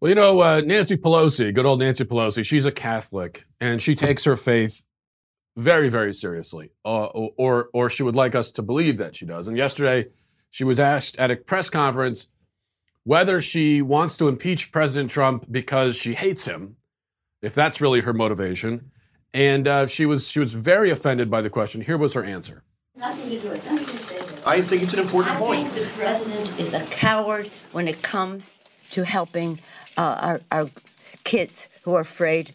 Well, you know, uh, Nancy Pelosi, good old Nancy Pelosi, she's a Catholic and she takes her faith very, very seriously, uh, or, or she would like us to believe that she does. And yesterday, she was asked at a press conference whether she wants to impeach President Trump because she hates him, if that's really her motivation. And uh, she was she was very offended by the question. Here was her answer. Nothing to do with that. I think it's an important I point. think the president is a coward when it comes to helping uh, our, our kids who are afraid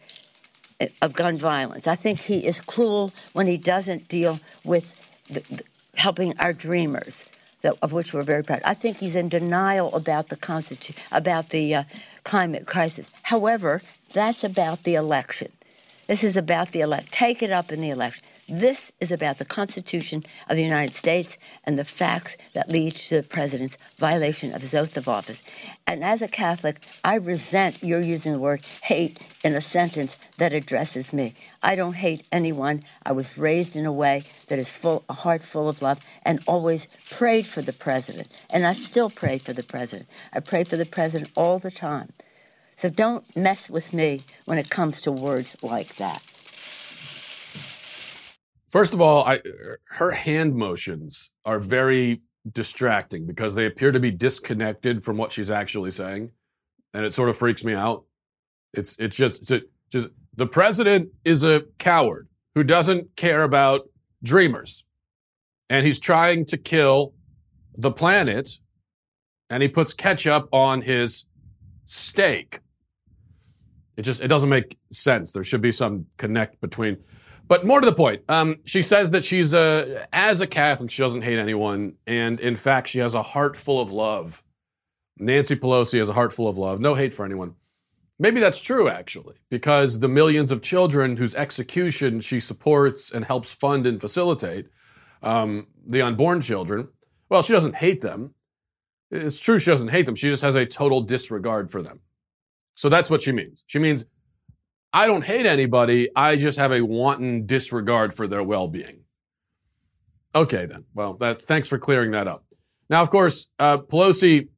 of gun violence. I think he is cruel when he doesn't deal with the, the, helping our dreamers, that, of which we're very proud. I think he's in denial about the constitu- about the uh, climate crisis. However, that's about the election. This is about the elect. Take it up in the election. This is about the Constitution of the United States and the facts that lead to the president's violation of his oath of office. And as a Catholic, I resent your using the word hate in a sentence that addresses me. I don't hate anyone. I was raised in a way that is full, a heart full of love, and always prayed for the president. And I still pray for the president. I pray for the president all the time. So don't mess with me when it comes to words like that. First of all, I, her hand motions are very distracting because they appear to be disconnected from what she's actually saying, and it sort of freaks me out. It's it's just it's just the president is a coward who doesn't care about dreamers, and he's trying to kill the planet, and he puts ketchup on his steak. It just it doesn't make sense. There should be some connect between. But more to the point, um, she says that she's a as a Catholic, she doesn't hate anyone, and in fact, she has a heart full of love. Nancy Pelosi has a heart full of love, no hate for anyone. Maybe that's true, actually, because the millions of children whose execution she supports and helps fund and facilitate, um, the unborn children, well, she doesn't hate them. It's true she doesn't hate them. She just has a total disregard for them. So that's what she means. She means I don't hate anybody. I just have a wanton disregard for their well being. Okay, then. Well, that, thanks for clearing that up. Now, of course, uh, Pelosi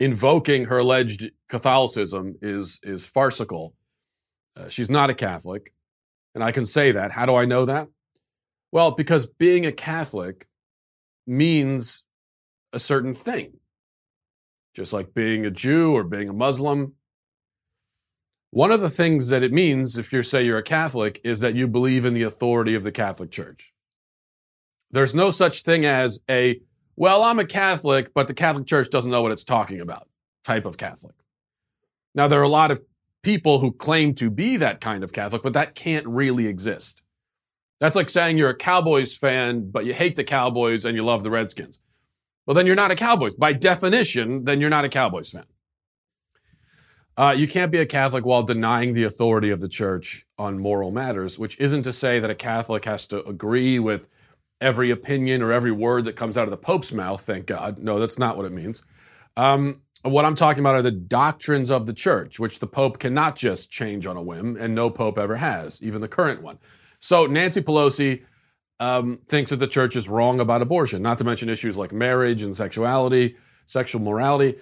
invoking her alleged Catholicism is, is farcical. Uh, she's not a Catholic, and I can say that. How do I know that? Well, because being a Catholic means a certain thing, just like being a Jew or being a Muslim. One of the things that it means, if you say you're a Catholic, is that you believe in the authority of the Catholic Church. There's no such thing as a, well, I'm a Catholic, but the Catholic Church doesn't know what it's talking about type of Catholic. Now, there are a lot of people who claim to be that kind of Catholic, but that can't really exist. That's like saying you're a Cowboys fan, but you hate the Cowboys and you love the Redskins. Well, then you're not a Cowboys. By definition, then you're not a Cowboys fan. Uh, you can't be a Catholic while denying the authority of the church on moral matters, which isn't to say that a Catholic has to agree with every opinion or every word that comes out of the Pope's mouth, thank God. No, that's not what it means. Um, what I'm talking about are the doctrines of the church, which the Pope cannot just change on a whim, and no Pope ever has, even the current one. So Nancy Pelosi um, thinks that the church is wrong about abortion, not to mention issues like marriage and sexuality, sexual morality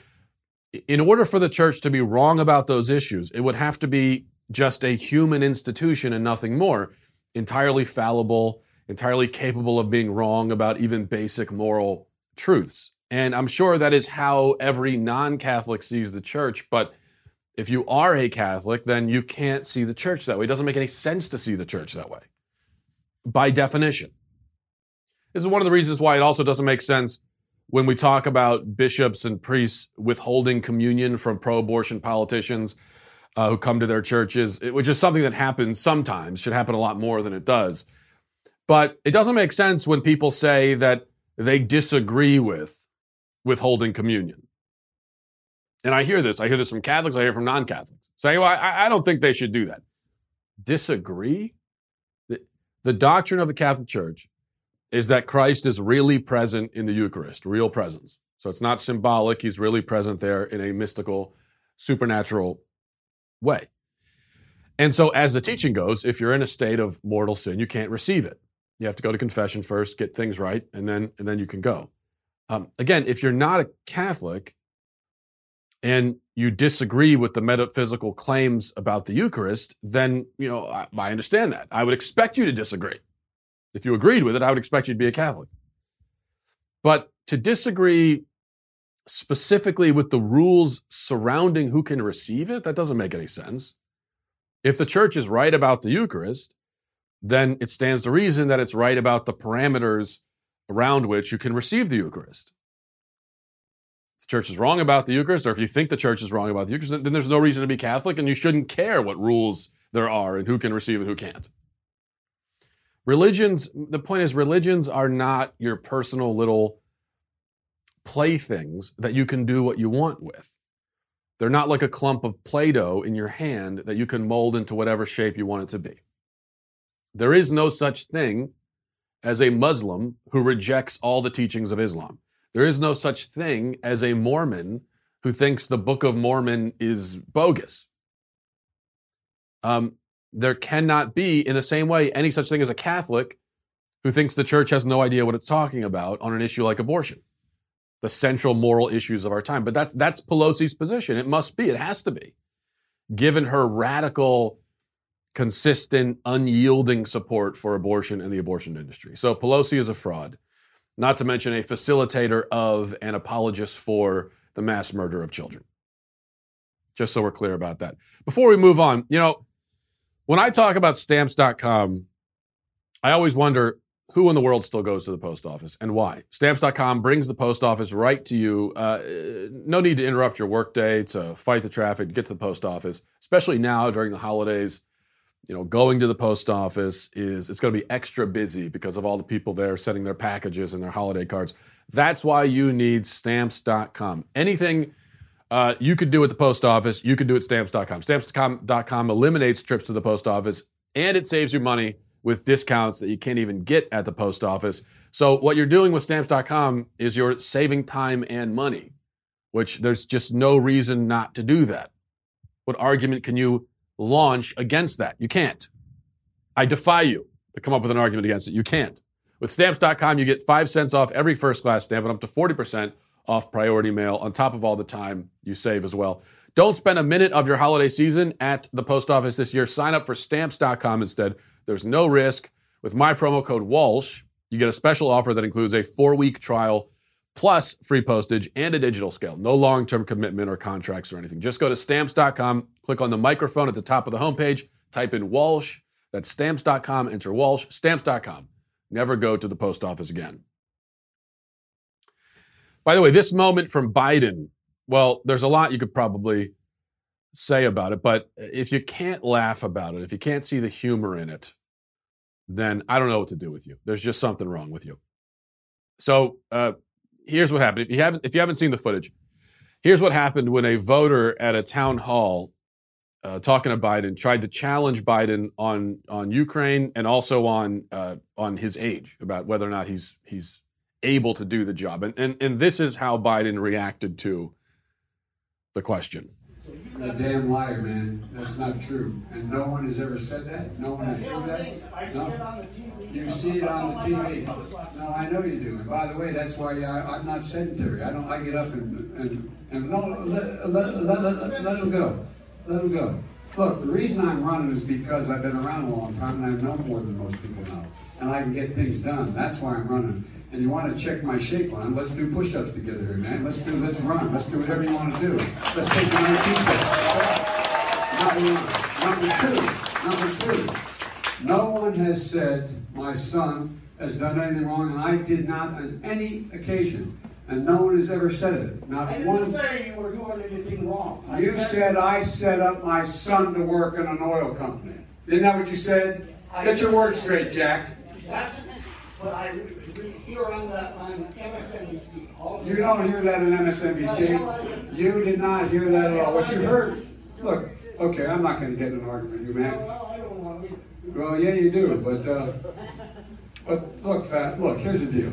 in order for the church to be wrong about those issues, it would have to be just a human institution and nothing more, entirely fallible, entirely capable of being wrong about even basic moral truths. And I'm sure that is how every non Catholic sees the church. But if you are a Catholic, then you can't see the church that way. It doesn't make any sense to see the church that way, by definition. This is one of the reasons why it also doesn't make sense when we talk about bishops and priests withholding communion from pro abortion politicians uh, who come to their churches, which is something that happens sometimes, should happen a lot more than it does. But it doesn't make sense when people say that they disagree with withholding communion. And I hear this. I hear this from Catholics. I hear from non Catholics. Say, well, I, I, don't think they should do that. Disagree? The, doctrine of the Catholic Church is that Christ is really present in the Eucharist, real presence. So it's not symbolic, he's really present there in a mystical, supernatural way. And so, as the teaching goes, if you're in a state of mortal sin, you can't receive it. You have to go to confession first, get things right, and then and then you can go. Um, again, if you're not a Catholic, and you disagree with the metaphysical claims about the Eucharist, then, you know, I, I understand that. I would expect you to disagree. If you agreed with it, I would expect you to be a Catholic. But to disagree specifically with the rules surrounding who can receive it, that doesn't make any sense. If the church is right about the Eucharist, then it stands to reason that it's right about the parameters around which you can receive the Eucharist. The church is wrong about the Eucharist, or if you think the church is wrong about the Eucharist, then there's no reason to be Catholic, and you shouldn't care what rules there are and who can receive and who can't. Religions, the point is, religions are not your personal little playthings that you can do what you want with. They're not like a clump of Play Doh in your hand that you can mold into whatever shape you want it to be. There is no such thing as a Muslim who rejects all the teachings of Islam. There is no such thing as a Mormon who thinks the Book of Mormon is bogus. Um, there cannot be, in the same way, any such thing as a Catholic who thinks the church has no idea what it's talking about on an issue like abortion, the central moral issues of our time. But that's that's Pelosi's position. It must be. It has to be, given her radical, consistent, unyielding support for abortion and the abortion industry. So Pelosi is a fraud, not to mention a facilitator of and apologist for the mass murder of children. Just so we're clear about that. Before we move on, you know when I talk about stamps.com, I always wonder who in the world still goes to the post office and why. Stamps.com brings the post office right to you. Uh, no need to interrupt your workday to fight the traffic, to get to the post office, especially now during the holidays. You know, going to the post office is it's going to be extra busy because of all the people there sending their packages and their holiday cards. That's why you need stamps.com. Anything uh, you could do at the post office. You could do at stamps.com. Stamps.com eliminates trips to the post office and it saves you money with discounts that you can't even get at the post office. So, what you're doing with stamps.com is you're saving time and money, which there's just no reason not to do that. What argument can you launch against that? You can't. I defy you to come up with an argument against it. You can't. With stamps.com, you get five cents off every first class stamp and up to 40% off priority mail on top of all the time you save as well. Don't spend a minute of your holiday season at the post office this year. Sign up for stamps.com instead. There's no risk. With my promo code Walsh, you get a special offer that includes a four week trial plus free postage and a digital scale. No long term commitment or contracts or anything. Just go to stamps.com, click on the microphone at the top of the homepage, type in Walsh. That's stamps.com, enter Walsh, stamps.com. Never go to the post office again. By the way, this moment from Biden, well, there's a lot you could probably say about it, but if you can't laugh about it, if you can't see the humor in it, then I don't know what to do with you. There's just something wrong with you. So uh, here's what happened. If you haven't, if you haven't seen the footage, here's what happened when a voter at a town hall uh, talking to Biden tried to challenge Biden on on Ukraine and also on uh, on his age about whether or not he's he's able to do the job. And, and, and this is how Biden reacted to the question. A damn liar, man. That's not true. And no one has ever said that. No one has heard that. No. You see it on the TV. No, I know you do. And by the way, that's why I, am not sedentary. I don't. I get up and and, and no, let, let, let, let, let him go. Let him go. Look, the reason I'm running is because I've been around a long time and I know more than most people know. And I can get things done. That's why I'm running and you want to check my shape on, let's do push-ups together here, man. Let's do, let's run. Let's do whatever you want to do. Let's take the 19 steps. Number, number two, number two, no one has said my son has done anything wrong, and I did not on any occasion. And no one has ever said it. Not I didn't one. say you were doing anything wrong. I you said, I set up my son to work in an oil company. Isn't that what you said? Get your words straight, Jack. That's what I hear on the on MSNBC. You don't hear that on MSNBC. You did not hear that at all. What you heard, look, okay, I'm not going to get in an argument with you, man. Well, I don't want to. Well, yeah, you do, but uh, but look, fat. Look, here's the deal.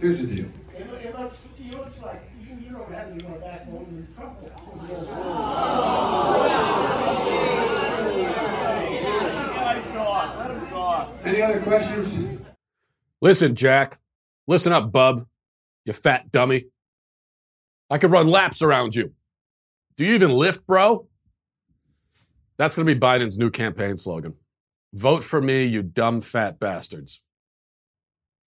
Here's the deal. It, it looks, it looks like you, you don't have any more backbone than Trump Any other questions? Listen, Jack. Listen up, bub. You fat dummy. I could run laps around you. Do you even lift, bro? That's going to be Biden's new campaign slogan. Vote for me, you dumb fat bastards.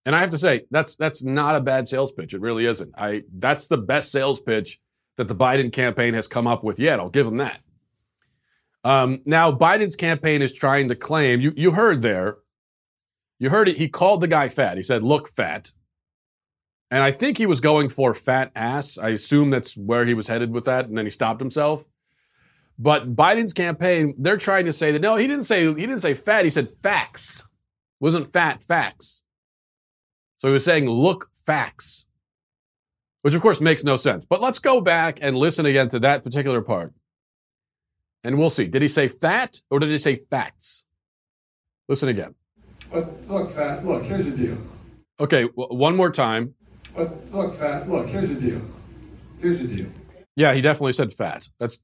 And I have to say, that's that's not a bad sales pitch. It really isn't. I that's the best sales pitch that the Biden campaign has come up with yet. I'll give them that. Um, now, Biden's campaign is trying to claim you you heard there, you heard it. He called the guy fat. He said, "Look fat," and I think he was going for fat ass. I assume that's where he was headed with that, and then he stopped himself. But Biden's campaign, they're trying to say that no, he didn't say he didn't say fat. He said facts. It wasn't fat facts. So he was saying, look facts, which of course makes no sense. But let's go back and listen again to that particular part. And we'll see. Did he say fat or did he say facts? Listen again. But look, fat, look, here's the deal. Okay, w- one more time. But look, fat, look, here's the deal. Here's the deal. Yeah, he definitely said fat. That's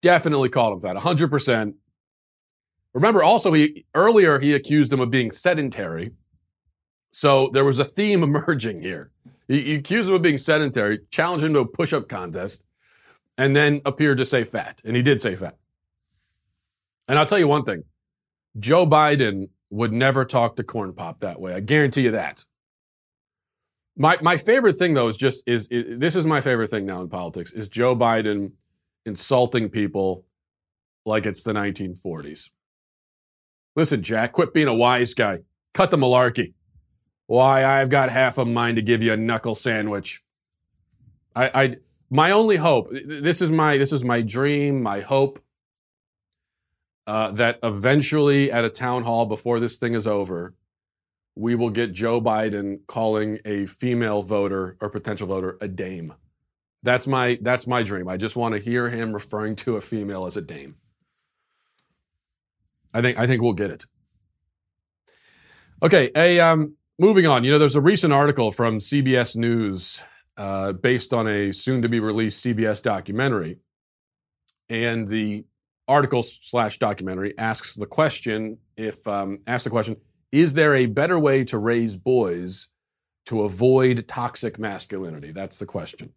definitely called him fat. 100%. Remember also he earlier he accused him of being sedentary. So there was a theme emerging here. He, he accused him of being sedentary, challenged him to a push-up contest, and then appeared to say fat. And he did say fat. And I'll tell you one thing. Joe Biden would never talk to Corn Pop that way. I guarantee you that. My my favorite thing though is just is, is this is my favorite thing now in politics is Joe Biden insulting people like it's the 1940s. Listen, Jack, quit being a wise guy. Cut the malarkey. Why, I've got half a mind to give you a knuckle sandwich. I, I my only hope. This is my this is my dream, my hope. Uh, that eventually, at a town hall before this thing is over, we will get Joe Biden calling a female voter or potential voter a dame. That's my that's my dream. I just want to hear him referring to a female as a dame. I think I think we'll get it. Okay, a um, moving on. You know, there's a recent article from CBS News uh, based on a soon-to-be released CBS documentary, and the article slash documentary asks the question: if um, asks the question, is there a better way to raise boys to avoid toxic masculinity? That's the question.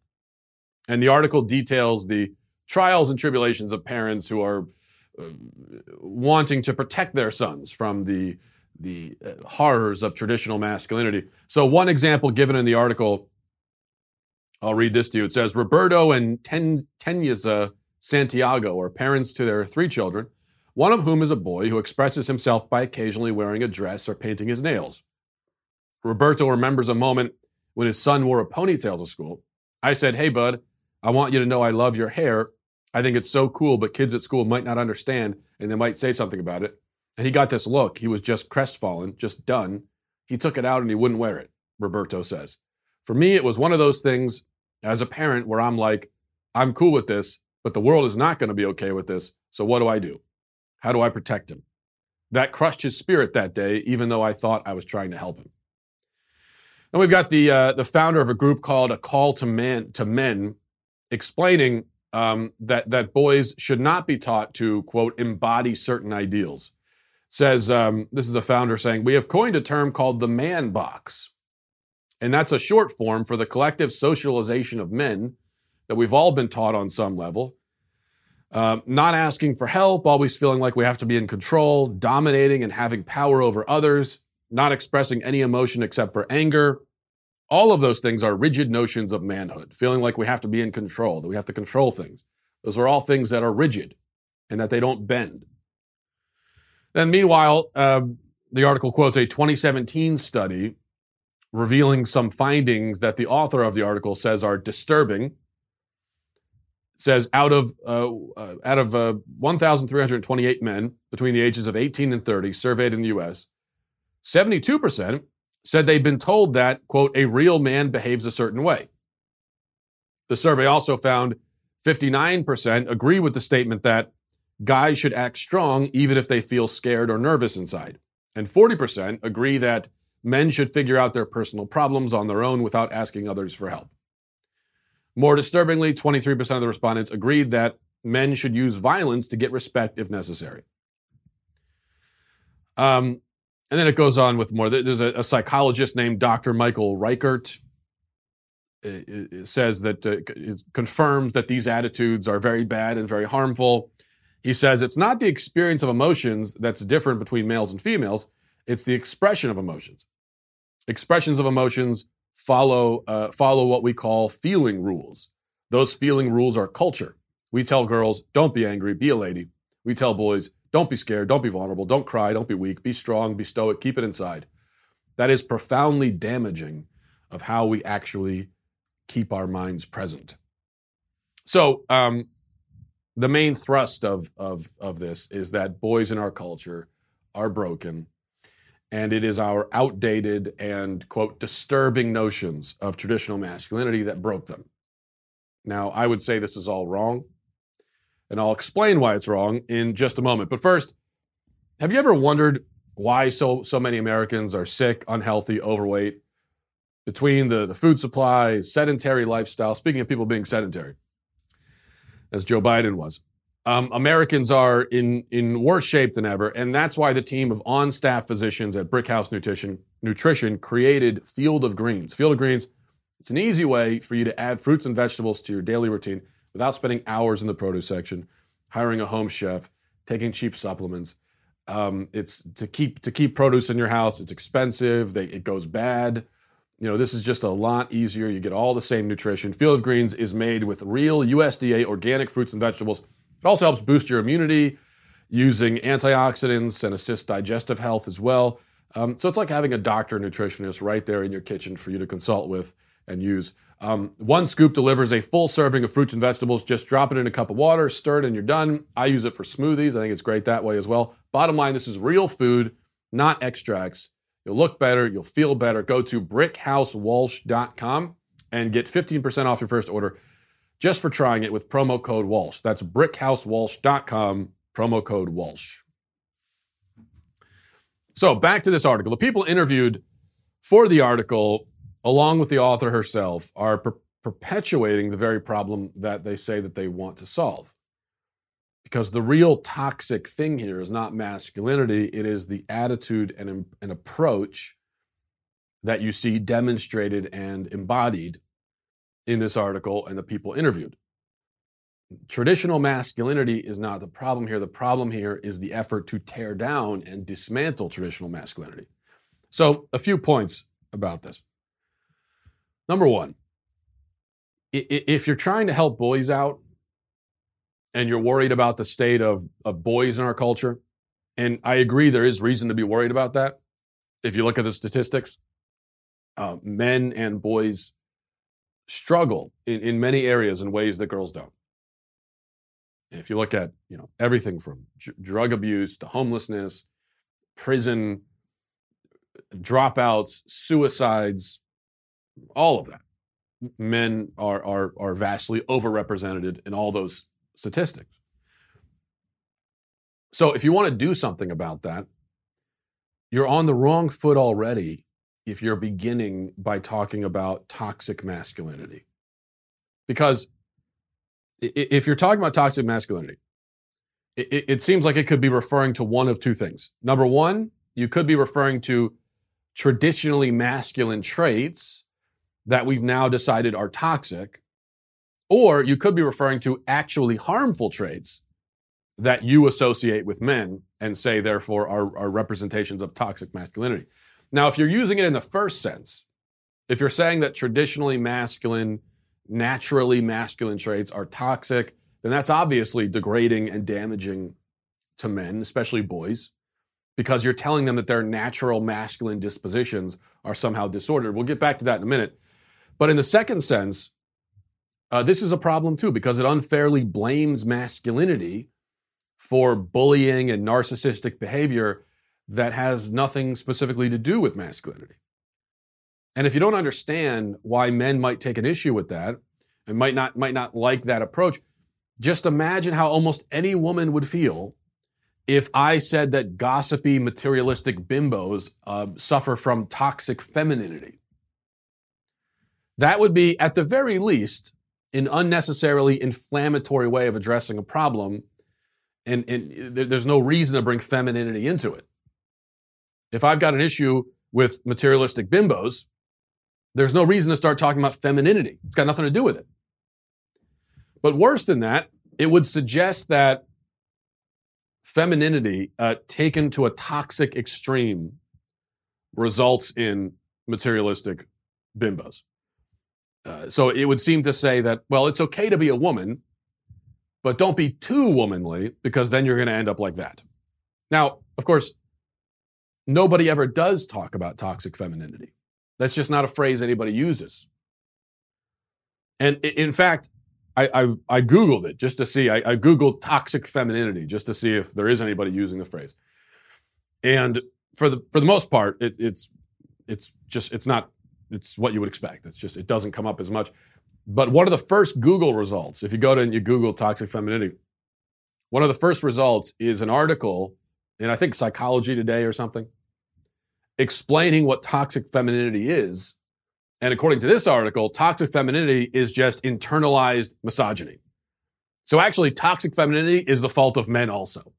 And the article details the trials and tribulations of parents who are uh, wanting to protect their sons from the the uh, horrors of traditional masculinity. So one example given in the article, I'll read this to you. It says Roberto and Ten, Tenyasa Santiago are parents to their three children, one of whom is a boy who expresses himself by occasionally wearing a dress or painting his nails. Roberto remembers a moment when his son wore a ponytail to school. I said, Hey, bud, I want you to know I love your hair. I think it's so cool, but kids at school might not understand and they might say something about it. And he got this look. He was just crestfallen, just done. He took it out and he wouldn't wear it, Roberto says. For me, it was one of those things as a parent where I'm like, I'm cool with this, but the world is not going to be okay with this. So what do I do? How do I protect him? That crushed his spirit that day, even though I thought I was trying to help him. And we've got the uh, the founder of a group called A Call to Men to Men, explaining um, that that boys should not be taught to quote embody certain ideals. Says um, this is the founder saying we have coined a term called the man box, and that's a short form for the collective socialization of men that we've all been taught on some level. Uh, not asking for help, always feeling like we have to be in control, dominating and having power over others, not expressing any emotion except for anger. All of those things are rigid notions of manhood, feeling like we have to be in control, that we have to control things. Those are all things that are rigid and that they don't bend. Then, meanwhile, uh, the article quotes a 2017 study revealing some findings that the author of the article says are disturbing says out of uh, uh, out of uh, 1,328 men between the ages of 18 and 30 surveyed in the U.S., 72 percent said they've been told that quote a real man behaves a certain way. The survey also found 59 percent agree with the statement that guys should act strong even if they feel scared or nervous inside, and 40 percent agree that men should figure out their personal problems on their own without asking others for help. More disturbingly, 23% of the respondents agreed that men should use violence to get respect if necessary. Um, and then it goes on with more. There's a, a psychologist named Dr. Michael Reichert. it, it says that uh, confirms that these attitudes are very bad and very harmful. He says it's not the experience of emotions that's different between males and females, it's the expression of emotions. Expressions of emotions follow uh, follow what we call feeling rules. Those feeling rules are culture. We tell girls, don't be angry, be a lady. We tell boys, don't be scared, don't be vulnerable, don't cry, don't be weak, be strong, be stoic, keep it inside. That is profoundly damaging of how we actually keep our minds present. So, um, the main thrust of, of, of this is that boys in our culture are broken, and it is our outdated and, quote, disturbing notions of traditional masculinity that broke them. Now, I would say this is all wrong, and I'll explain why it's wrong in just a moment. But first, have you ever wondered why so, so many Americans are sick, unhealthy, overweight, between the, the food supply, sedentary lifestyle. Speaking of people being sedentary, as Joe Biden was, um, Americans are in, in worse shape than ever. And that's why the team of on staff physicians at Brickhouse Nutrition, Nutrition created Field of Greens. Field of Greens, it's an easy way for you to add fruits and vegetables to your daily routine without spending hours in the produce section, hiring a home chef, taking cheap supplements. Um, it's to keep to keep produce in your house. It's expensive. They, it goes bad. You know, this is just a lot easier. You get all the same nutrition. Field of Greens is made with real USDA organic fruits and vegetables. It also helps boost your immunity using antioxidants and assist digestive health as well. Um, so it's like having a doctor nutritionist right there in your kitchen for you to consult with and use. Um, one scoop delivers a full serving of fruits and vegetables. Just drop it in a cup of water, stir it, and you're done. I use it for smoothies. I think it's great that way as well. Bottom line, this is real food, not extracts. You'll look better, you'll feel better. Go to brickhousewalsh.com and get 15% off your first order just for trying it with promo code Walsh. That's brickhousewalsh.com, promo code Walsh. So back to this article. The people interviewed for the article, along with the author herself, are per- perpetuating the very problem that they say that they want to solve. Because the real toxic thing here is not masculinity, it is the attitude and an approach that you see demonstrated and embodied in this article and the people interviewed. Traditional masculinity is not the problem here. The problem here is the effort to tear down and dismantle traditional masculinity. So, a few points about this. Number one, if you're trying to help boys out, and you're worried about the state of, of boys in our culture, and I agree there is reason to be worried about that. If you look at the statistics, uh, men and boys struggle in, in many areas in ways that girls don't. if you look at you know everything from drug abuse to homelessness, prison, dropouts, suicides, all of that, men are are are vastly overrepresented in all those statistics. So if you want to do something about that, you're on the wrong foot already if you're beginning by talking about toxic masculinity. Because if you're talking about toxic masculinity, it, it, seems like it could be referring to one of two things. Number one, you could be referring to traditionally masculine traits that we've now decided are toxic or you could be referring to actually harmful traits that you associate with men and say, therefore, are, are representations of toxic masculinity. Now, if you're using it in the first sense, if you're saying that traditionally masculine, naturally masculine traits are toxic, then that's obviously degrading and damaging to men, especially boys, because you're telling them that their natural masculine dispositions are somehow disordered. We'll get back to that in a minute. But in the second sense, uh, this is a problem too because it unfairly blames masculinity for bullying and narcissistic behavior that has nothing specifically to do with masculinity. And if you don't understand why men might take an issue with that and might not might not like that approach, just imagine how almost any woman would feel if I said that gossipy, materialistic bimbos uh, suffer from toxic femininity. That would be, at the very least, an unnecessarily inflammatory way of addressing a problem, and, and there's no reason to bring femininity into it. If I've got an issue with materialistic bimbos, There's no reason to start talking about femininity. It's got nothing to do with it. But worse than that, it would suggest that femininity uh, taken to a toxic extreme results in materialistic bimbos. Uh, so it would seem to say that, well, it's okay to be a woman, but don't be too womanly because then you're going to end up like that. Now, of course, nobody ever does talk about toxic femininity. That's just not a phrase anybody uses. And in fact, I, I, I Googled it just to see. I, I Googled toxic femininity just to see if there is anybody using the phrase. And for the for the most part, it, it's it's just it's not it's what you would expect. It's just it doesn't come up as much. But one of the first Google results, if you go to and you Google toxic femininity, one of the first results is an article in I think Psychology Today or something, explaining what toxic femininity is and according to this article, toxic femininity is just internalized misogyny. So actually, toxic femininity is the fault of men also.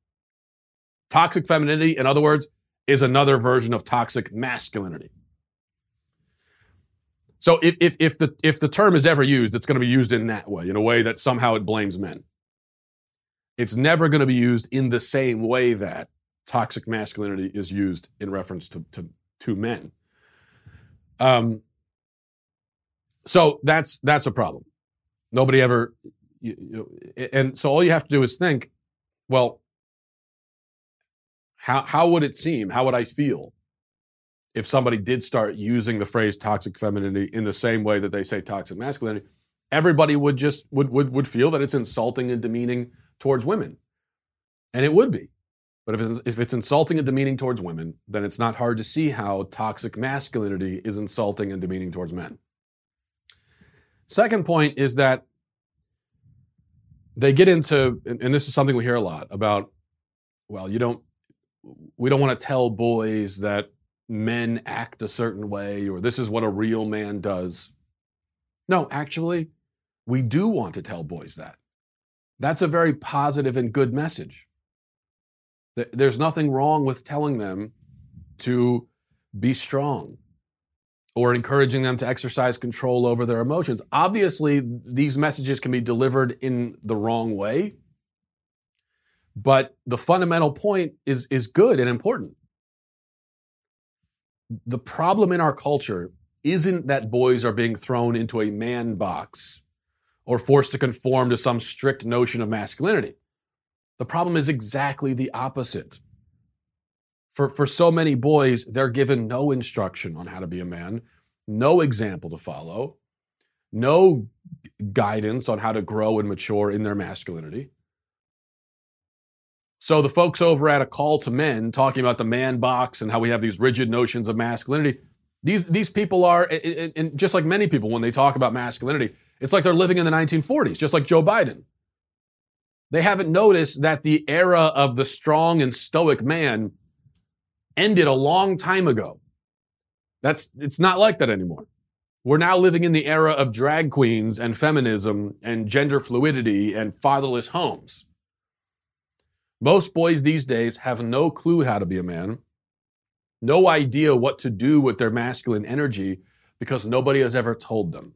Toxic femininity, in other words, is another version of toxic masculinity. So if, if, if, the, if the term is ever used, it's going to be used in that way, in a way that somehow it blames men. It's never going to be used in the same way that toxic masculinity is used in reference to, to, to men. Um, so that's that's a problem. Nobody ever, you, you, and so all you have to do is think, well, how how would it seem? How would I feel if somebody did start using the phrase toxic femininity in the same way that they say toxic masculinity? Everybody would just would would would feel that it's insulting and demeaning towards women, and it would be. But if it's, if it's insulting and demeaning towards women, then it's not hard to see how toxic masculinity is insulting and demeaning towards men. Second point is that they get into, and this is something we hear a lot about, well, you don't, we don't want to tell boys that men act a certain way or this is what a real man does. No, actually, we do want to tell boys that. That's a very positive and good message. There's nothing wrong with telling them to be strong, or encouraging them to exercise control over their emotions. Obviously, these messages can be delivered in the wrong way, but the fundamental point is, is good and important. The problem in our culture isn't that boys are being thrown into a man box or forced to conform to some strict notion of masculinity. The problem is exactly the opposite for, for so many boys, they're given no instruction on how to be a man, no example to follow, no guidance on how to grow and mature in their masculinity. So the folks over at a call to men talking about the man box and how we have these rigid notions of masculinity, these these people are and just like many people when they talk about masculinity, it's like they're living in the 1940s, just like Joe Biden. They haven't noticed that the era of the strong and stoic man ended a long time ago. That's it's not like that anymore. We're now living in the era of drag queens and feminism and gender fluidity and fatherless homes. Most boys these days have no clue how to be a man, no idea what to do with their masculine energy because nobody has ever told them.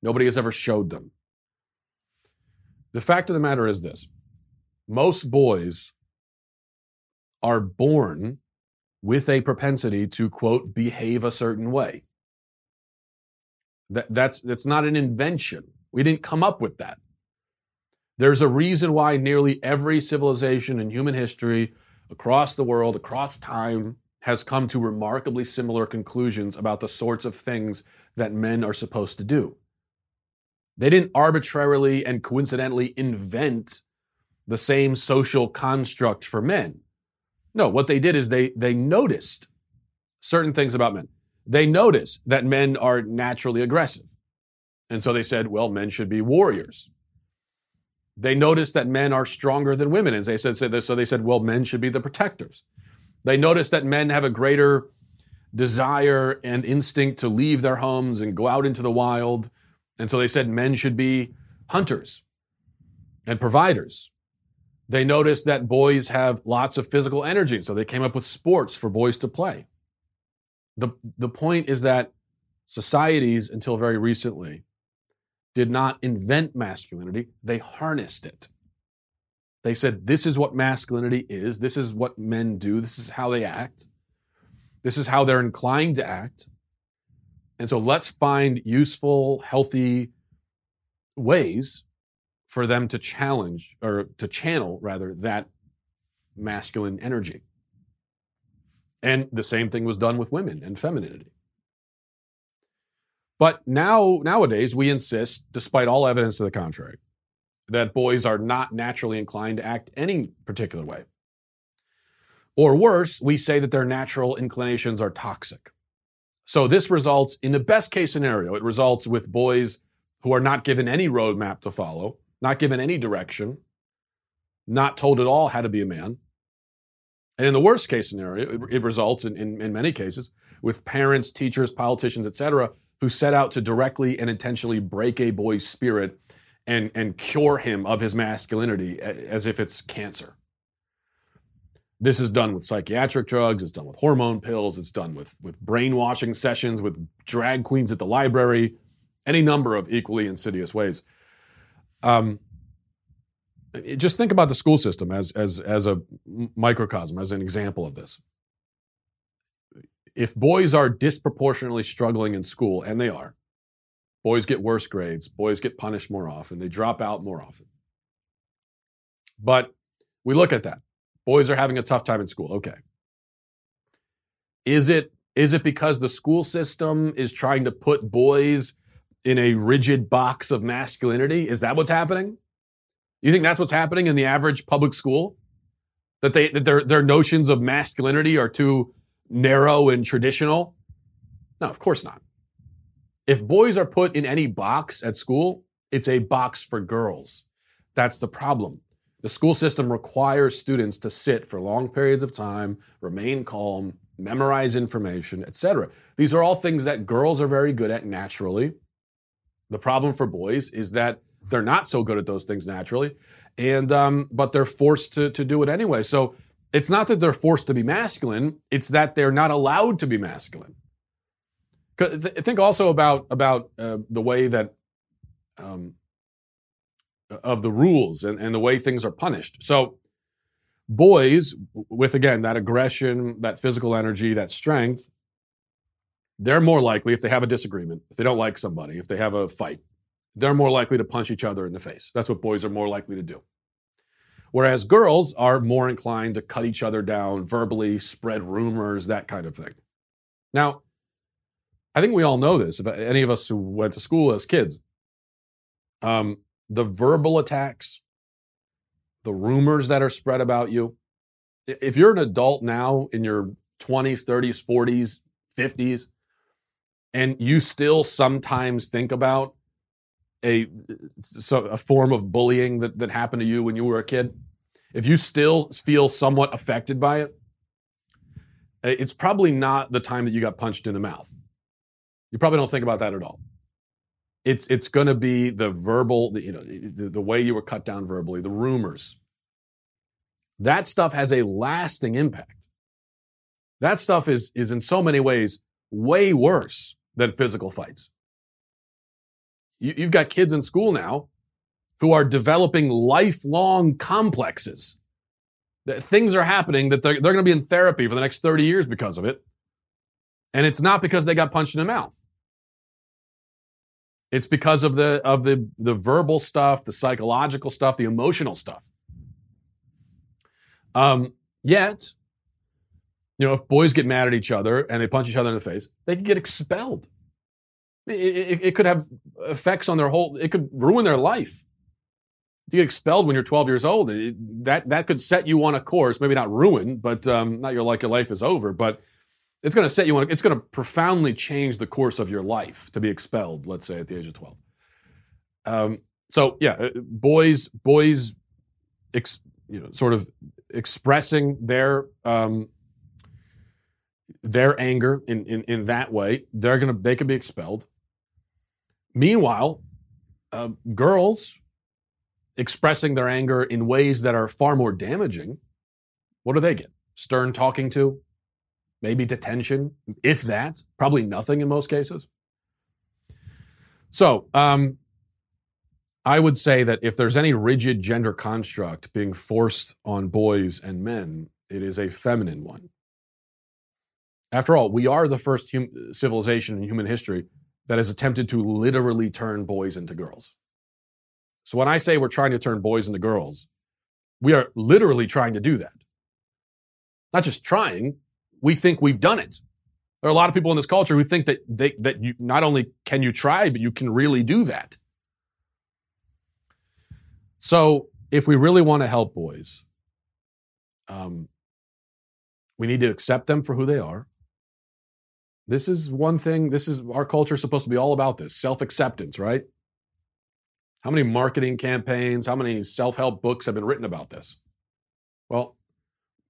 Nobody has ever showed them. The fact of the matter is this most boys are born with a propensity to quote behave a certain way. That, that's that's not an invention. We didn't come up with that. There's a reason why nearly every civilization in human history across the world, across time, has come to remarkably similar conclusions about the sorts of things that men are supposed to do. They didn't arbitrarily and coincidentally invent the same social construct for men. No, what they did is they they noticed certain things about men. They noticed that men are naturally aggressive. And so they said, well, men should be warriors. They noticed that men are stronger than women. And they said, so they said, well, men should be the protectors. They noticed that men have a greater desire and instinct to leave their homes and go out into the wild. And so they said men should be hunters and providers. They noticed that boys have lots of physical energy, so they came up with sports for boys to play. The, the point is that societies until very recently did not invent masculinity, they harnessed it. They said, this is what masculinity is, this is what men do, this is how they act, this is how they're inclined to act. And so let's find useful, healthy ways for them to challenge or to channel rather that masculine energy. And the same thing was done with women and femininity. But now, nowadays, we insist, despite all evidence to the contrary, that boys are not naturally inclined to act any particular way. Or worse, we say that their natural inclinations are toxic. So this results, in the best case scenario, it results with boys who are not given any roadmap to follow, not given any direction, not told at all how to be a man. And in the worst case scenario, it, it results in, in, in many cases with parents, teachers, politicians, etc., who set out to directly and intentionally break a boy's spirit and, and cure him of his masculinity as if it's cancer. This is done with psychiatric drugs, it's done with hormone pills, it's done with, with brainwashing sessions, with drag queens at the library, any number of equally insidious ways. Um, just think about the school system as, as, as a microcosm, as an example of this. If boys are disproportionately struggling in school, and they are, boys get worse grades, boys get punished more often, they drop out more often. But we look at that. Boys are having a tough time in school. Okay. Is it is it because the school system is trying to put boys in a rigid box of masculinity? Is that what's happening? You think that's what's happening in the average public school? That they that their their notions of masculinity are too narrow and traditional? No, of course not. If boys are put in any box at school, it's a box for girls. That's the problem. The school system requires students to sit for long periods of time, remain calm, memorize information, etc. These are all things that girls are very good at naturally. The problem for boys is that they're not so good at those things naturally, and um, but they're forced to to do it anyway. So it's not that they're forced to be masculine; it's that they're not allowed to be masculine. Think also about about uh, the way that um, of the rules and, and the way things are punished. So, boys, with again that aggression, that physical energy, that strength, they're more likely, if they have a disagreement, if they don't like somebody, if they have a fight, they're more likely to punch each other in the face. That's what boys are more likely to do. Whereas girls are more inclined to cut each other down verbally, spread rumors, that kind of thing. Now, I think we all know this. If any of us who went to school as kids, um, the verbal attacks, the rumors that are spread about you. If you're an adult now in your 20s, 30s, 40s, 50s, and you still sometimes think about a, a form of bullying that, that happened to you when you were a kid, if you still feel somewhat affected by it, it's probably not the time that you got punched in the mouth. You probably don't think about that at all it's it's going to be the verbal, the, you know, the, the way you were cut down verbally, the rumors. That stuff has a lasting impact. That stuff is is in so many ways way worse than physical fights. You, you've got kids in school now who are developing lifelong complexes. Things are happening that they're, they're going to be in therapy for the next 30 years because of it. And it's not because they got punched in the mouth. It's because of the of the the verbal stuff, the psychological stuff, the emotional stuff. Um, yet, you know, if boys get mad at each other and they punch each other in the face, they can get expelled. It, it, it could have effects on their whole. It could ruin their life. You get expelled when you're 12 years old. It, that that could set you on a course, maybe not ruin, but um, not your like your life is over, but it's going to set you on, it's going to profoundly change the course of your life to be expelled, let's say at the age of 12. Um, so yeah, uh, boys, boys, ex, you know, sort of expressing their, um, their anger in, in, in that way, they're going to, they could be expelled. Meanwhile, uh, girls expressing their anger in ways that are far more damaging, what do they get? Stern talking to, maybe detention, if that, probably nothing in most cases. So, um, I would say that if there's any rigid gender construct being forced on boys and men, it is a feminine one. After all, we are the first hum- civilization in human history that has attempted to literally turn boys into girls. So when I say we're trying to turn boys into girls, we are literally trying to do that. Not just trying, we think we've done it. There are a lot of people in this culture who think that they that you not only can you try, but you can really do that. So if we really want to help boys, um, we need to accept them for who they are. This is one thing, this is our culture is supposed to be all about this self acceptance, right? How many marketing campaigns, how many self help books have been written about this? Well,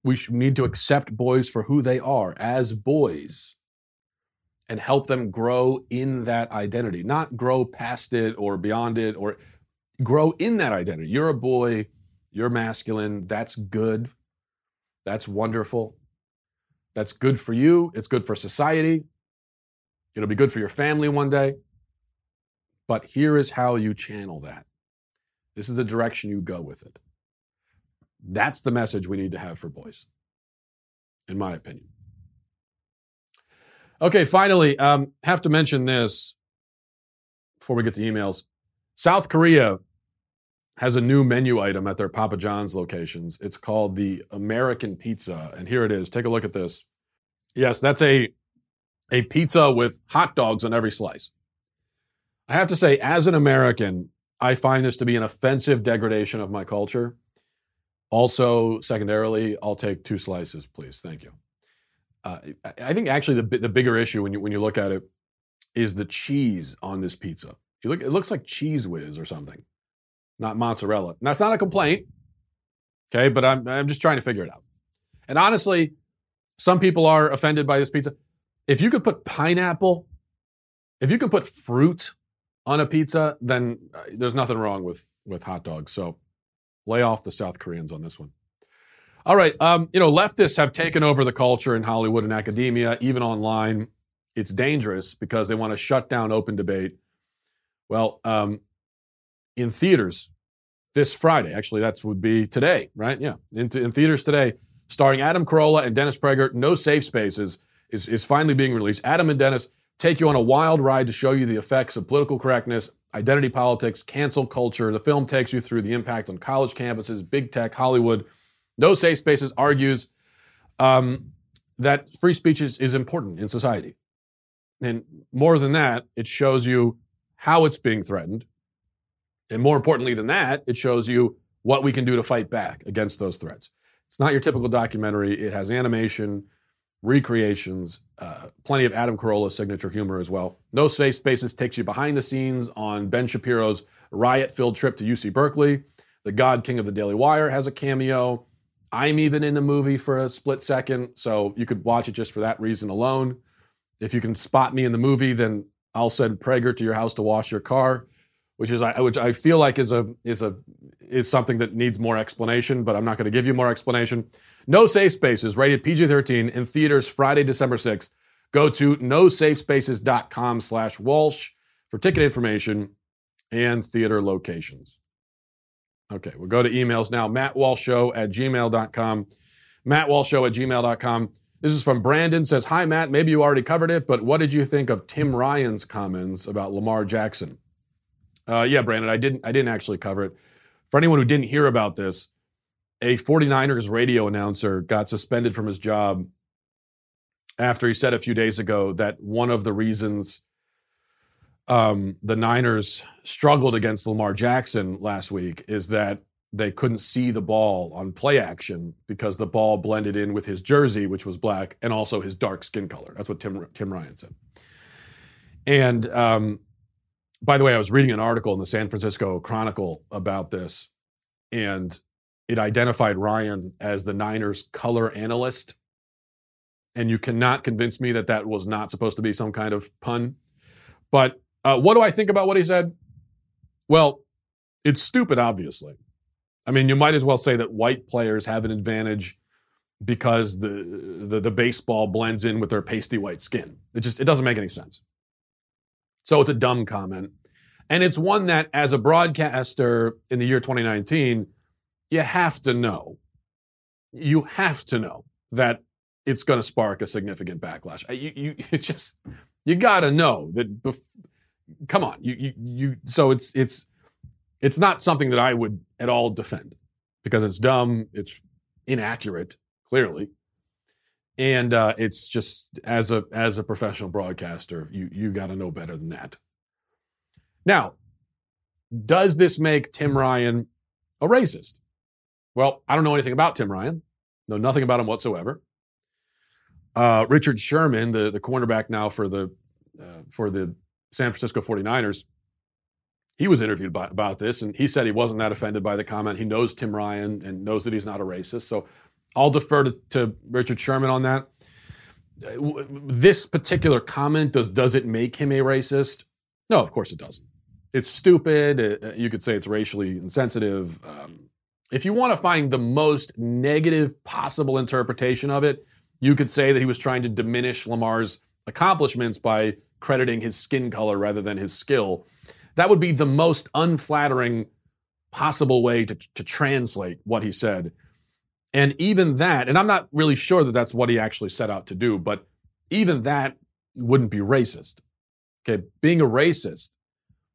we need to accept boys for who they are as boys and help them grow in that identity, not grow past it or beyond it or grow in that identity. You're a boy, you're masculine, that's good, that's wonderful. That's good for you, it's good for society, it'll be good for your family one day. But here is how you channel that. This is the direction you go with it. That's the message we need to have for boys, in my opinion. Okay, finally, um, have to mention this before we get to emails. South Korea has a new menu item at their Papa John's locations. It's called the American Pizza, and here it is. Take a look at this. Yes, that's a a pizza with hot dogs on every slice. I have to say, as an American, I find this to be an offensive degradation of my culture. Also, secondarily, I'll take two slices, please. Thank you. Uh, I think actually the the bigger issue when you when you look at it is the cheese on this pizza. You look, it looks like Cheez Whiz or something, not mozzarella. Now, it's not a complaint, okay, but I'm I'm just trying to figure it out. And honestly, some people are offended by this pizza. If you could put pineapple, if you could put fruit on a pizza, then uh, there's nothing wrong with with hot dogs. So lay off the South Koreans on this one. All right, um, you know, leftists have taken over the culture in Hollywood and academia, even online. It's dangerous because they want to shut down open debate. Well, um, in theaters this Friday, actually, that would be today, right? Yeah, in, in theaters today, starring Adam Carolla and Dennis Prager. No Safe Spaces is, is finally being released. Adam and Dennis take you on a wild ride to show you the effects of political correctness, identity politics, cancel culture. The film takes you through the impact on college campuses, big tech, Hollywood. No Safe Spaces argues um, that free speech is, is important in society. And more than that, it shows you how it's being threatened. And more importantly than that, it shows you what we can do to fight back against those threats. It's not your typical documentary. It has animation, recreations, uh, plenty of Adam Carolla's signature humor as well. No Safe Spaces takes you behind the scenes on Ben Shapiro's riot filled trip to UC Berkeley. The God King of the Daily Wire has a cameo. I'm even in the movie for a split second, so you could watch it just for that reason alone. If you can spot me in the movie, then I'll send Prager to your house to wash your car, which is I, which I feel like is a is a is something that needs more explanation, but I'm not going to give you more explanation. No Safe Spaces, rated PG-13 in theaters Friday, December 6th. Go to nosafespaces.com slash Walsh for ticket information and theater locations. Okay, we'll go to emails now. Matt Walsh Show at gmail.com. Matt Walsh Show at gmail.com. This is from Brandon. Says, Hi, Matt. Maybe you already covered it, but what did you think of Tim Ryan's comments about Lamar Jackson? Uh, yeah, Brandon, I didn't I didn't actually cover it. For anyone who didn't hear about this, a 49ers radio announcer got suspended from his job after he said a few days ago that one of the reasons um, the Niners struggled against Lamar Jackson last week is that they couldn't see the ball on play action because the ball blended in with his jersey, which was black, and also his dark skin color. That's what Tim Tim Ryan said. And um, by the way, I was reading an article in the San Francisco Chronicle about this, and it identified Ryan as the Niners color analyst. And you cannot convince me that that was not supposed to be some kind of pun. But uh, what do I think about what he said? Well, it's stupid, obviously. I mean, you might as well say that white players have an advantage because the, the, the baseball blends in with their pasty white skin. It just it doesn't make any sense. So it's a dumb comment. And it's one that, as a broadcaster in the year 2019, you have to know. You have to know that it's going to spark a significant backlash. Uh, you, you, you just, you got to know that. Bef- come on, you, you, you. So it's, it's, it's not something that I would at all defend because it's dumb, it's inaccurate, clearly, and uh, it's just as a as a professional broadcaster, you you got to know better than that. Now, does this make Tim Ryan a racist? Well, I don't know anything about Tim Ryan. Know nothing about him whatsoever. Uh, Richard Sherman, the the cornerback now for the uh, for the San Francisco 49ers, he was interviewed by, about this, and he said he wasn't that offended by the comment. He knows Tim Ryan and knows that he's not a racist. So I'll defer to, to Richard Sherman on that. This particular comment does does it make him a racist? No, of course it doesn't. It's stupid. Uh, you could say it's racially insensitive. Um, if you want to find the most negative possible interpretation of it, you could say that he was trying to diminish Lamar's accomplishments by crediting his skin color rather than his skill. That would be the most unflattering possible way to, to translate what he said. And even that, and I'm not really sure that that's what he actually set out to do, but even that wouldn't be racist. Okay, being a racist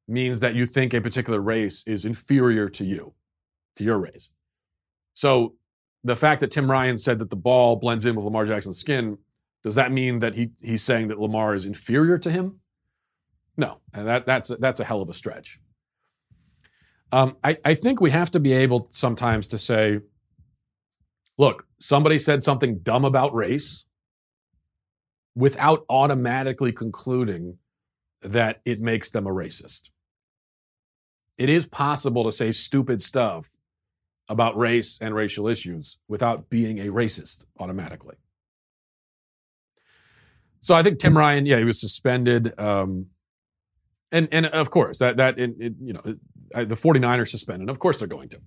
means that you think a particular race is inferior to you, to your race. So the fact that Tim Ryan said that the ball blends in with Lamar Jackson's skin, does that mean that he he's saying that Lamar is inferior to him? No, and that that's that's a hell of a stretch. Um, I, I think we have to be able sometimes to say, look, somebody said something dumb about race without automatically concluding that it makes them a racist. It is possible to say stupid stuff about race and racial issues without being a racist automatically. So I think Tim Ryan, yeah, he was suspended. Um, and and of course that that you know the 49ers suspended. Of course they're going to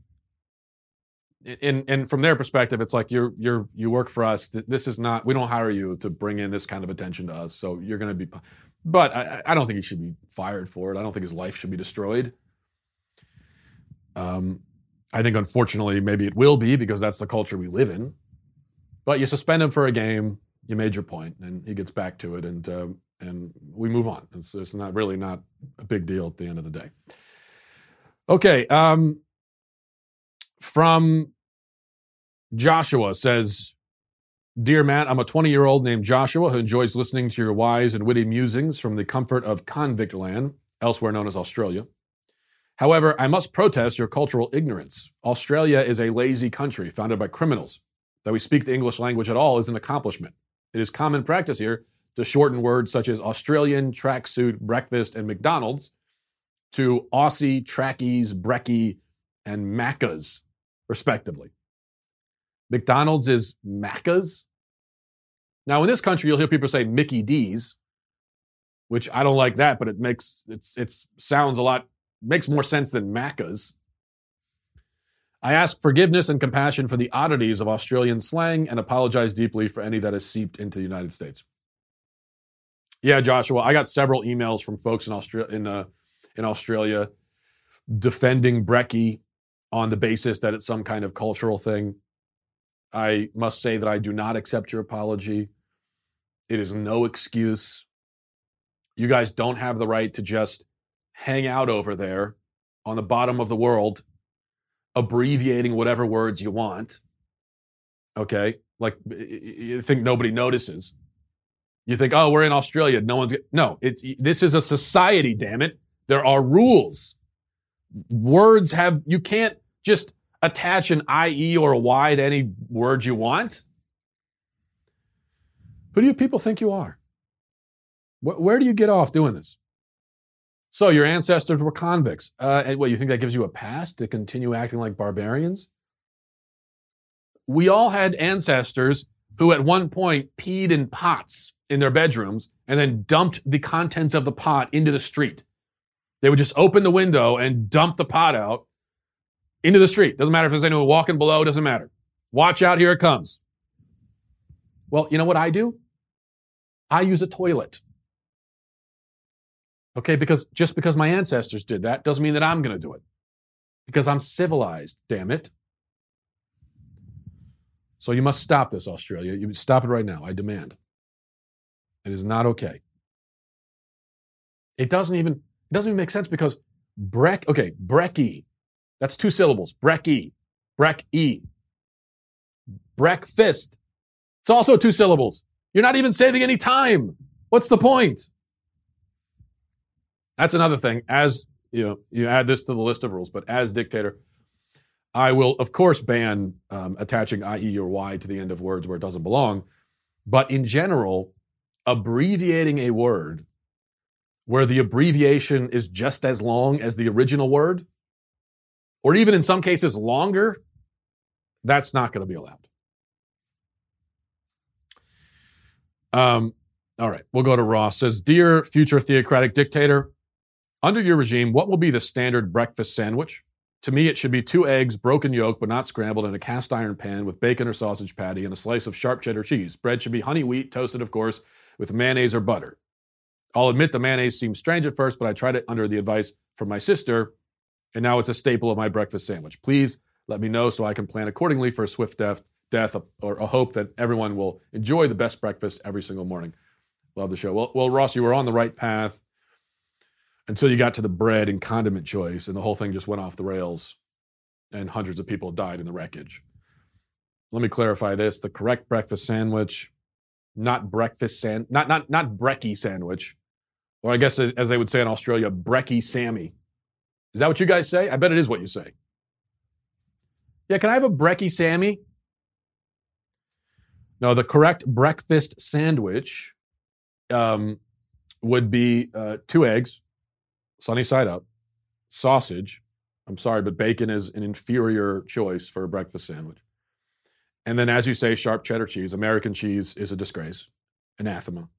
and and from their perspective, it's like you're you're you work for us. This is not we don't hire you to bring in this kind of attention to us. So you're going to be, but I, I don't think he should be fired for it. I don't think his life should be destroyed. Um, I think unfortunately maybe it will be because that's the culture we live in. But you suspend him for a game. You made your point, and he gets back to it, and uh, and we move on. It's, it's not really not a big deal at the end of the day. Okay. Um, from Joshua says, Dear Matt, I'm a 20 year old named Joshua who enjoys listening to your wise and witty musings from the comfort of convict land, elsewhere known as Australia. However, I must protest your cultural ignorance. Australia is a lazy country founded by criminals. That we speak the English language at all is an accomplishment. It is common practice here to shorten words such as Australian, tracksuit, breakfast, and McDonald's to Aussie, trackies, brekkie, and Maccas respectively. McDonald's is Macca's. Now, in this country, you'll hear people say Mickey D's, which I don't like that, but it makes it's it sounds a lot makes more sense than Macca's. I ask forgiveness and compassion for the oddities of Australian slang and apologize deeply for any that has seeped into the United States. Yeah, Joshua, I got several emails from folks in Australia in uh, in Australia defending brekkie on the basis that it's some kind of cultural thing. I must say that I do not accept your apology. It is no excuse. You guys don't have the right to just hang out over there on the bottom of the world, abbreviating whatever words you want. Okay? Like you think nobody notices. You think, oh, we're in Australia. No one's no. It's this is a society. Damn it! There are rules. Words have you can't just attach an IE or a Y to any word you want? Who do you people think you are? Where do you get off doing this? So your ancestors were convicts. Uh, and what, you think that gives you a pass to continue acting like barbarians? We all had ancestors who at one point peed in pots in their bedrooms and then dumped the contents of the pot into the street. They would just open the window and dump the pot out into the street. Doesn't matter if there's anyone walking below, doesn't matter. Watch out, here it comes. Well, you know what I do? I use a toilet. Okay, because just because my ancestors did that doesn't mean that I'm going to do it. Because I'm civilized, damn it. So you must stop this, Australia. You stop it right now. I demand. It is not okay. It doesn't even it doesn't even make sense because Breck, okay, Brecky. That's two syllables. Brecky. Breck E. Breakfast. It's also two syllables. You're not even saving any time. What's the point? That's another thing. As you know, you add this to the list of rules, but as dictator, I will, of course, ban um, attaching IE or Y to the end of words where it doesn't belong. But in general, abbreviating a word where the abbreviation is just as long as the original word, or even in some cases longer, that's not going to be allowed. Um, all right, we'll go to Ross. Says, Dear future theocratic dictator, under your regime, what will be the standard breakfast sandwich? To me, it should be two eggs, broken yolk, but not scrambled, in a cast iron pan with bacon or sausage patty and a slice of sharp cheddar cheese. Bread should be honey wheat, toasted, of course, with mayonnaise or butter. I'll admit the mayonnaise seems strange at first, but I tried it under the advice from my sister, and now it's a staple of my breakfast sandwich. Please let me know so I can plan accordingly for a swift death, death or a hope that everyone will enjoy the best breakfast every single morning. Love the show. Well, well, Ross, you were on the right path until you got to the bread and condiment choice, and the whole thing just went off the rails, and hundreds of people died in the wreckage. Let me clarify this: the correct breakfast sandwich, not breakfast sand, not not not brekkie sandwich, or I guess as they would say in Australia, brekkie Sammy. Is that what you guys say? I bet it is what you say. Yeah, can I have a brekkie Sammy? No, the correct breakfast sandwich um, would be uh, two eggs, sunny side up, sausage. I'm sorry, but bacon is an inferior choice for a breakfast sandwich. And then, as you say, sharp cheddar cheese. American cheese is a disgrace, anathema.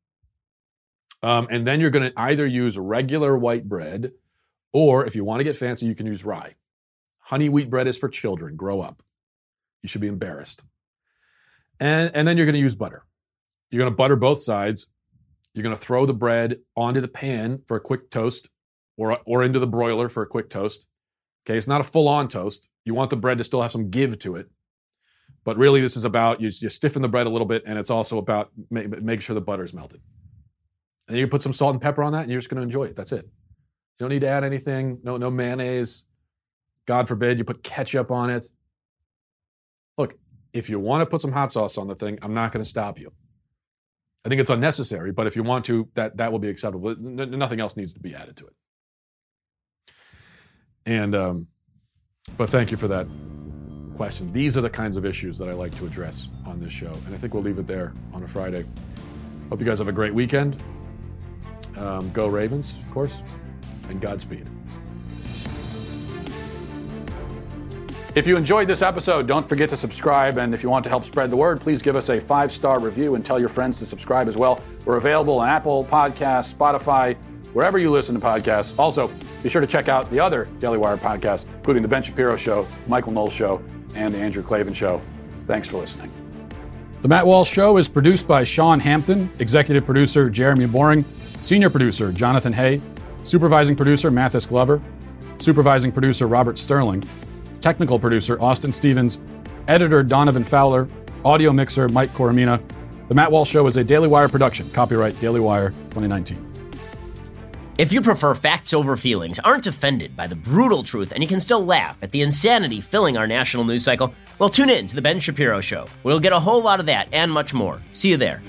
Um, and then you're going to either use regular white bread, or if you want to get fancy, you can use rye. Honey wheat bread is for children. Grow up. You should be embarrassed. And, and then you're going to use butter. You're going to butter both sides. You're going to throw the bread onto the pan for a quick toast or, or into the broiler for a quick toast. Okay, it's not a full on toast. You want the bread to still have some give to it. But really, this is about you, you stiffen the bread a little bit, and it's also about make, making sure the butter is melted. And you put some salt and pepper on that, and you're just going to enjoy it. That's it. You don't need to add anything. No, no mayonnaise. God forbid you put ketchup on it. Look, if you want to put some hot sauce on the thing, I'm not going to stop you. I think it's unnecessary, but if you want to, that that will be acceptable. N- nothing else needs to be added to it. And um, but thank you for that question. These are the kinds of issues that I like to address on this show, and I think we'll leave it there on a Friday. Hope you guys have a great weekend. Um, go Ravens, of course, and Godspeed. If you enjoyed this episode, don't forget to subscribe. And if you want to help spread the word, please give us a five star review and tell your friends to subscribe as well. We're available on Apple Podcasts, Spotify, wherever you listen to podcasts. Also, be sure to check out the other Daily Wire podcasts, including The Ben Shapiro Show, Michael Knowles Show, and The Andrew Klavan Show. Thanks for listening. The Matt Walsh Show is produced by Sean Hampton, executive producer Jeremy Boring, senior producer Jonathan Hay, supervising producer Mathis Glover, supervising producer Robert Sterling technical producer Austin Stevens, editor Donovan Fowler, audio mixer Mike Coromina. The Matt Walsh Show is a Daily Wire production. Copyright Daily Wire 2019. If you prefer facts over feelings, aren't offended by the brutal truth, and you can still laugh at the insanity filling our national news cycle, well, tune in to The Ben Shapiro Show. We'll get a whole lot of that and much more. See you there.